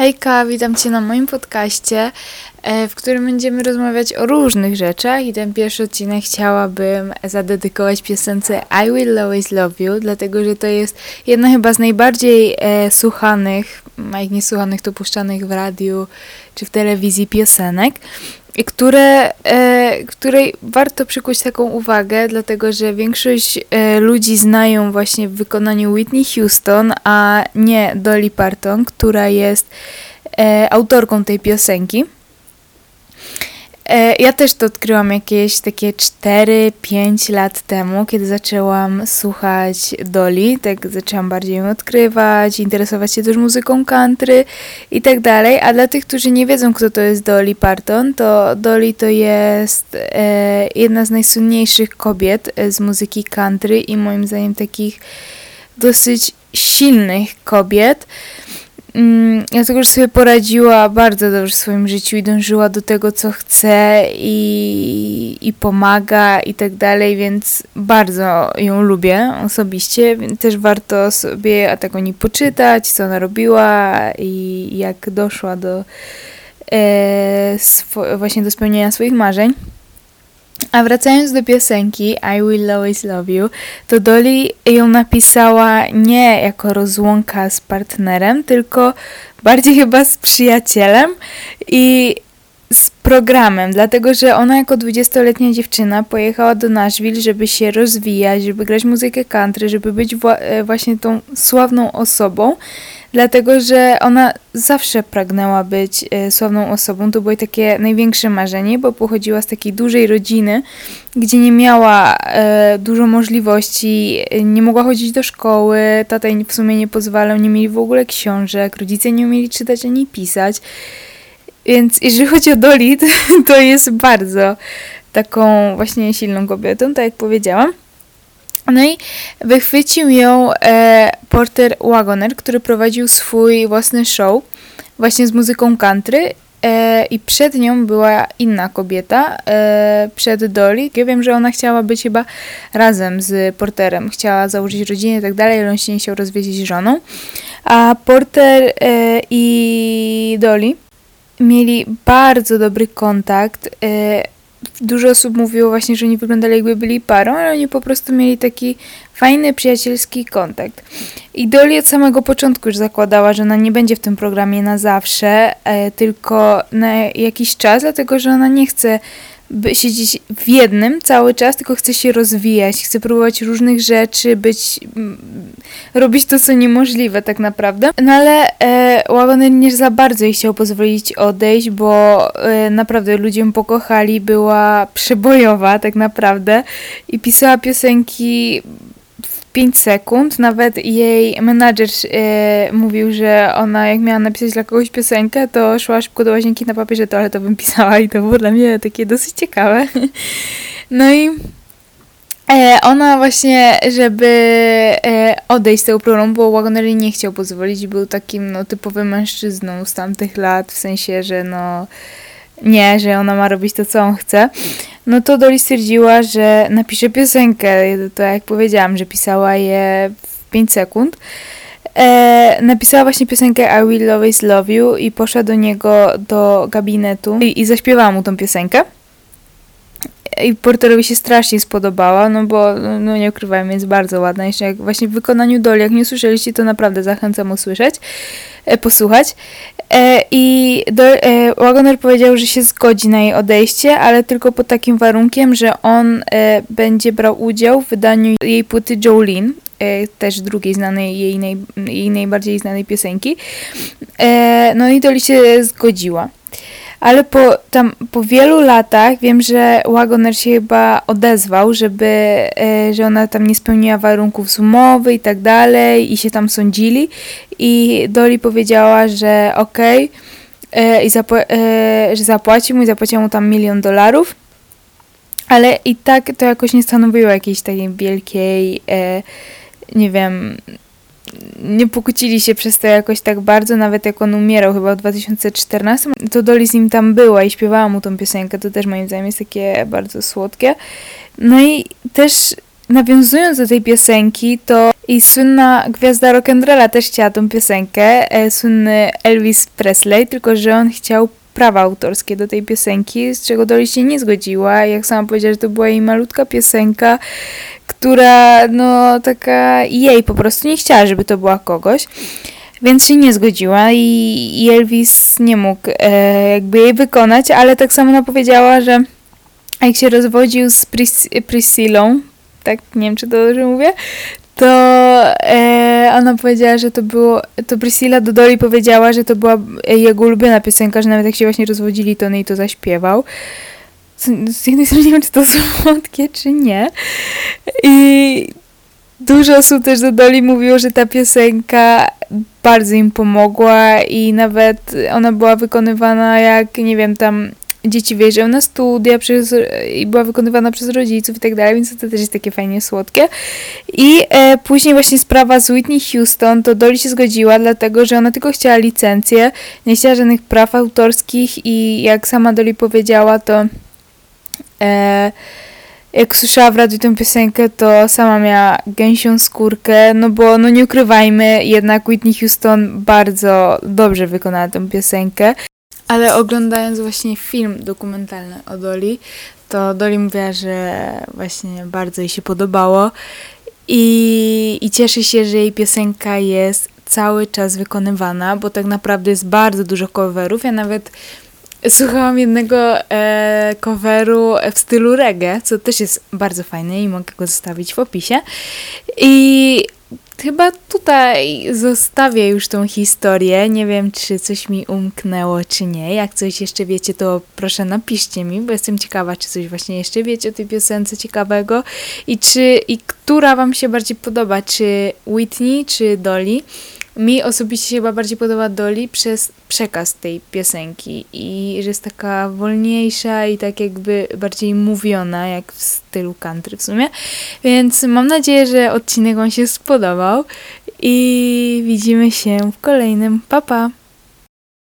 Hejka, witam Cię na moim podcaście, e, w którym będziemy rozmawiać o różnych rzeczach. I ten pierwszy odcinek chciałabym zadedykować piosence I Will Always Love You, dlatego że to jest jedna chyba z najbardziej e, słuchanych, a jak nie słuchanych, to puszczanych w radiu czy w telewizji piosenek i które, e, której warto przykuć taką uwagę, dlatego że większość e, ludzi znają właśnie w wykonaniu Whitney Houston, a nie Dolly Parton, która jest e, autorką tej piosenki. E, ja też to odkryłam jakieś takie 4-5 lat temu, kiedy zaczęłam słuchać Dolly, tak zaczęłam bardziej ją odkrywać, interesować się też muzyką country i tak dalej, a dla tych, którzy nie wiedzą, kto to jest Dolly Parton, to Dolly to jest e, jedna z najsłynniejszych kobiet e, z muzyki country i moim zdaniem takich dosyć silnych kobiet. Mm, dlatego, że sobie poradziła bardzo dobrze w swoim życiu i dążyła do tego, co chce i, i pomaga i tak dalej, więc bardzo ją lubię osobiście, też warto sobie tak o niej poczytać, co ona robiła i jak doszła do e, właśnie do spełnienia swoich marzeń. A wracając do piosenki I Will Always Love You, to Dolly ją napisała nie jako rozłąka z partnerem, tylko bardziej chyba z przyjacielem i z programem, dlatego że ona jako 20-letnia dziewczyna pojechała do Nashville, żeby się rozwijać, żeby grać muzykę country, żeby być e, właśnie tą sławną osobą dlatego że ona zawsze pragnęła być e, sławną osobą. To było takie największe marzenie, bo pochodziła z takiej dużej rodziny, gdzie nie miała e, dużo możliwości, nie mogła chodzić do szkoły, tata w sumie nie pozwalał, nie mieli w ogóle książek, rodzice nie umieli czytać ani pisać. Więc jeżeli chodzi o Dolit, to jest bardzo taką właśnie silną kobietą, tak jak powiedziałam. No i wychwycił ją e, Porter Wagoner, który prowadził swój własny show właśnie z muzyką country e, i przed nią była inna kobieta, e, przed Dolly. Ja wiem, że ona chciała być chyba razem z Porterem, chciała założyć rodzinę i tak dalej, ale on się nie chciał rozwiedzić z żoną. A Porter e, i Dolly mieli bardzo dobry kontakt. E, dużo osób mówiło właśnie, że oni wyglądali jakby byli parą, ale oni po prostu mieli taki fajny, przyjacielski kontakt. I Dolly od samego początku już zakładała, że ona nie będzie w tym programie na zawsze, e, tylko na jakiś czas, dlatego że ona nie chce by siedzieć w jednym cały czas, tylko chce się rozwijać, chce próbować różnych rzeczy, być, robić to, co niemożliwe tak naprawdę. No ale e, Wagoner nie za bardzo jej chciał pozwolić odejść, bo e, naprawdę ludziom pokochali, była przebojowa tak naprawdę i pisała piosenki 5 sekund. Nawet jej menadżer e, mówił, że ona jak miała napisać dla kogoś piosenkę, to szła szybko do łazienki na papierze toaletowym pisała i to było dla mnie takie dosyć ciekawe. No i e, ona właśnie, żeby e, odejść z tego programu, bo Wagoner nie chciał pozwolić, był takim no, typowym mężczyzną z tamtych lat, w sensie, że no nie, że ona ma robić to, co on chce, no to Dolly stwierdziła, że napisze piosenkę. To jak powiedziałam, że pisała je w 5 sekund. E, napisała właśnie piosenkę I Will Always Love You i poszła do niego do gabinetu i, i zaśpiewała mu tą piosenkę. I Porterowi się strasznie spodobała, no bo, no nie ukrywajmy, jest bardzo ładna. Jeszcze jak właśnie w wykonaniu Dolly, jak nie usłyszeliście, to naprawdę zachęcam usłyszeć, e, posłuchać. E, I do, e, Wagoner powiedział, że się zgodzi na jej odejście, ale tylko pod takim warunkiem, że on e, będzie brał udział w wydaniu jej płyty Jolene, e, też drugiej znanej, jej, naj, jej najbardziej znanej piosenki. E, no i Dolly się zgodziła ale po, tam, po wielu latach wiem, że Wagoner się chyba odezwał, żeby, e, że ona tam nie spełniła warunków z umowy i tak dalej i się tam sądzili. I Dolly powiedziała, że okej okay, e, i e, że zapłaci mu i zapłaciła mu tam milion dolarów, ale i tak to jakoś nie stanowiło jakiejś takiej wielkiej nie wiem, nie pokłócili się przez to jakoś tak bardzo, nawet jak on umierał chyba w 2014, to Dolly z nim tam była i śpiewała mu tą piosenkę, to też moim zdaniem jest takie bardzo słodkie. No i też nawiązując do tej piosenki, to I słynna gwiazda rock'n'rolla też chciała tą piosenkę, e, słynny Elvis Presley, tylko że on chciał prawa autorskie do tej piosenki, z czego Dolly się nie zgodziła. Jak sama powiedziała, że to była jej malutka piosenka, która no taka jej po prostu nie chciała, żeby to była kogoś. Więc się nie zgodziła i, Elvis nie mógł e, jakby jej wykonać, ale tak samo ona powiedziała, że jak się rozwodził z Pris Priscillą, tak nie wiem czy to dobrze mówię, to e, ona powiedziała, że to było, to Priscilla do Dolly powiedziała, że to była jego ulubiona piosenka, że nawet jak się właśnie rozwodzili, to on jej to zaśpiewał. Z, z jednej strony nie wiem, czy to słodkie, czy nie. I dużo osób też do Dolly mówiło, że ta piosenka bardzo im pomogła i nawet ona była wykonywana jak, nie wiem, tam dzieci wyjeżdżają na studia przez, i była wykonywana przez rodziców i tak dalej, więc to też jest takie fajnie słodkie. I e, później właśnie sprawa z Whitney Houston, to Dolly się zgodziła, dlatego że ona tylko chciała licencję, nie chciała żadnych praw autorskich i jak sama Dolly powiedziała, to e, jak słyszała w radiu tę piosenkę, to sama miała gęsią skórkę, no bo no nie ukrywajmy, jednak Whitney Houston bardzo dobrze wykonała tę piosenkę. Ale oglądając właśnie film dokumentalny o Dolly, to Dolly mówiła, że właśnie bardzo jej się podobało i, i cieszy się, że jej piosenka jest cały czas wykonywana, bo tak naprawdę jest bardzo dużo coverów. Ja nawet słuchałam jednego e, coveru w stylu reggae, co też jest bardzo fajne i mogę go zostawić w opisie. I chyba tutaj zostawię już tą historię. Nie wiem, czy coś mi umknęło, czy nie. Jak coś jeszcze wiecie, to proszę napiszcie mi, bo jestem ciekawa, czy coś właśnie jeszcze wiecie o tej piosence ciekawego i czy i która wam się bardziej podoba, czy Whitney, czy Dolly. Mi osobiście się chyba bardziej podoba Dolly przez przekaz tej piosenki i że jest taka wolniejsza i tak jakby bardziej mówiona, jak w stylu country w sumie. Więc mam nadzieję, że odcinek Wam się spodobał i widzimy się w kolejnym. Pa, pa!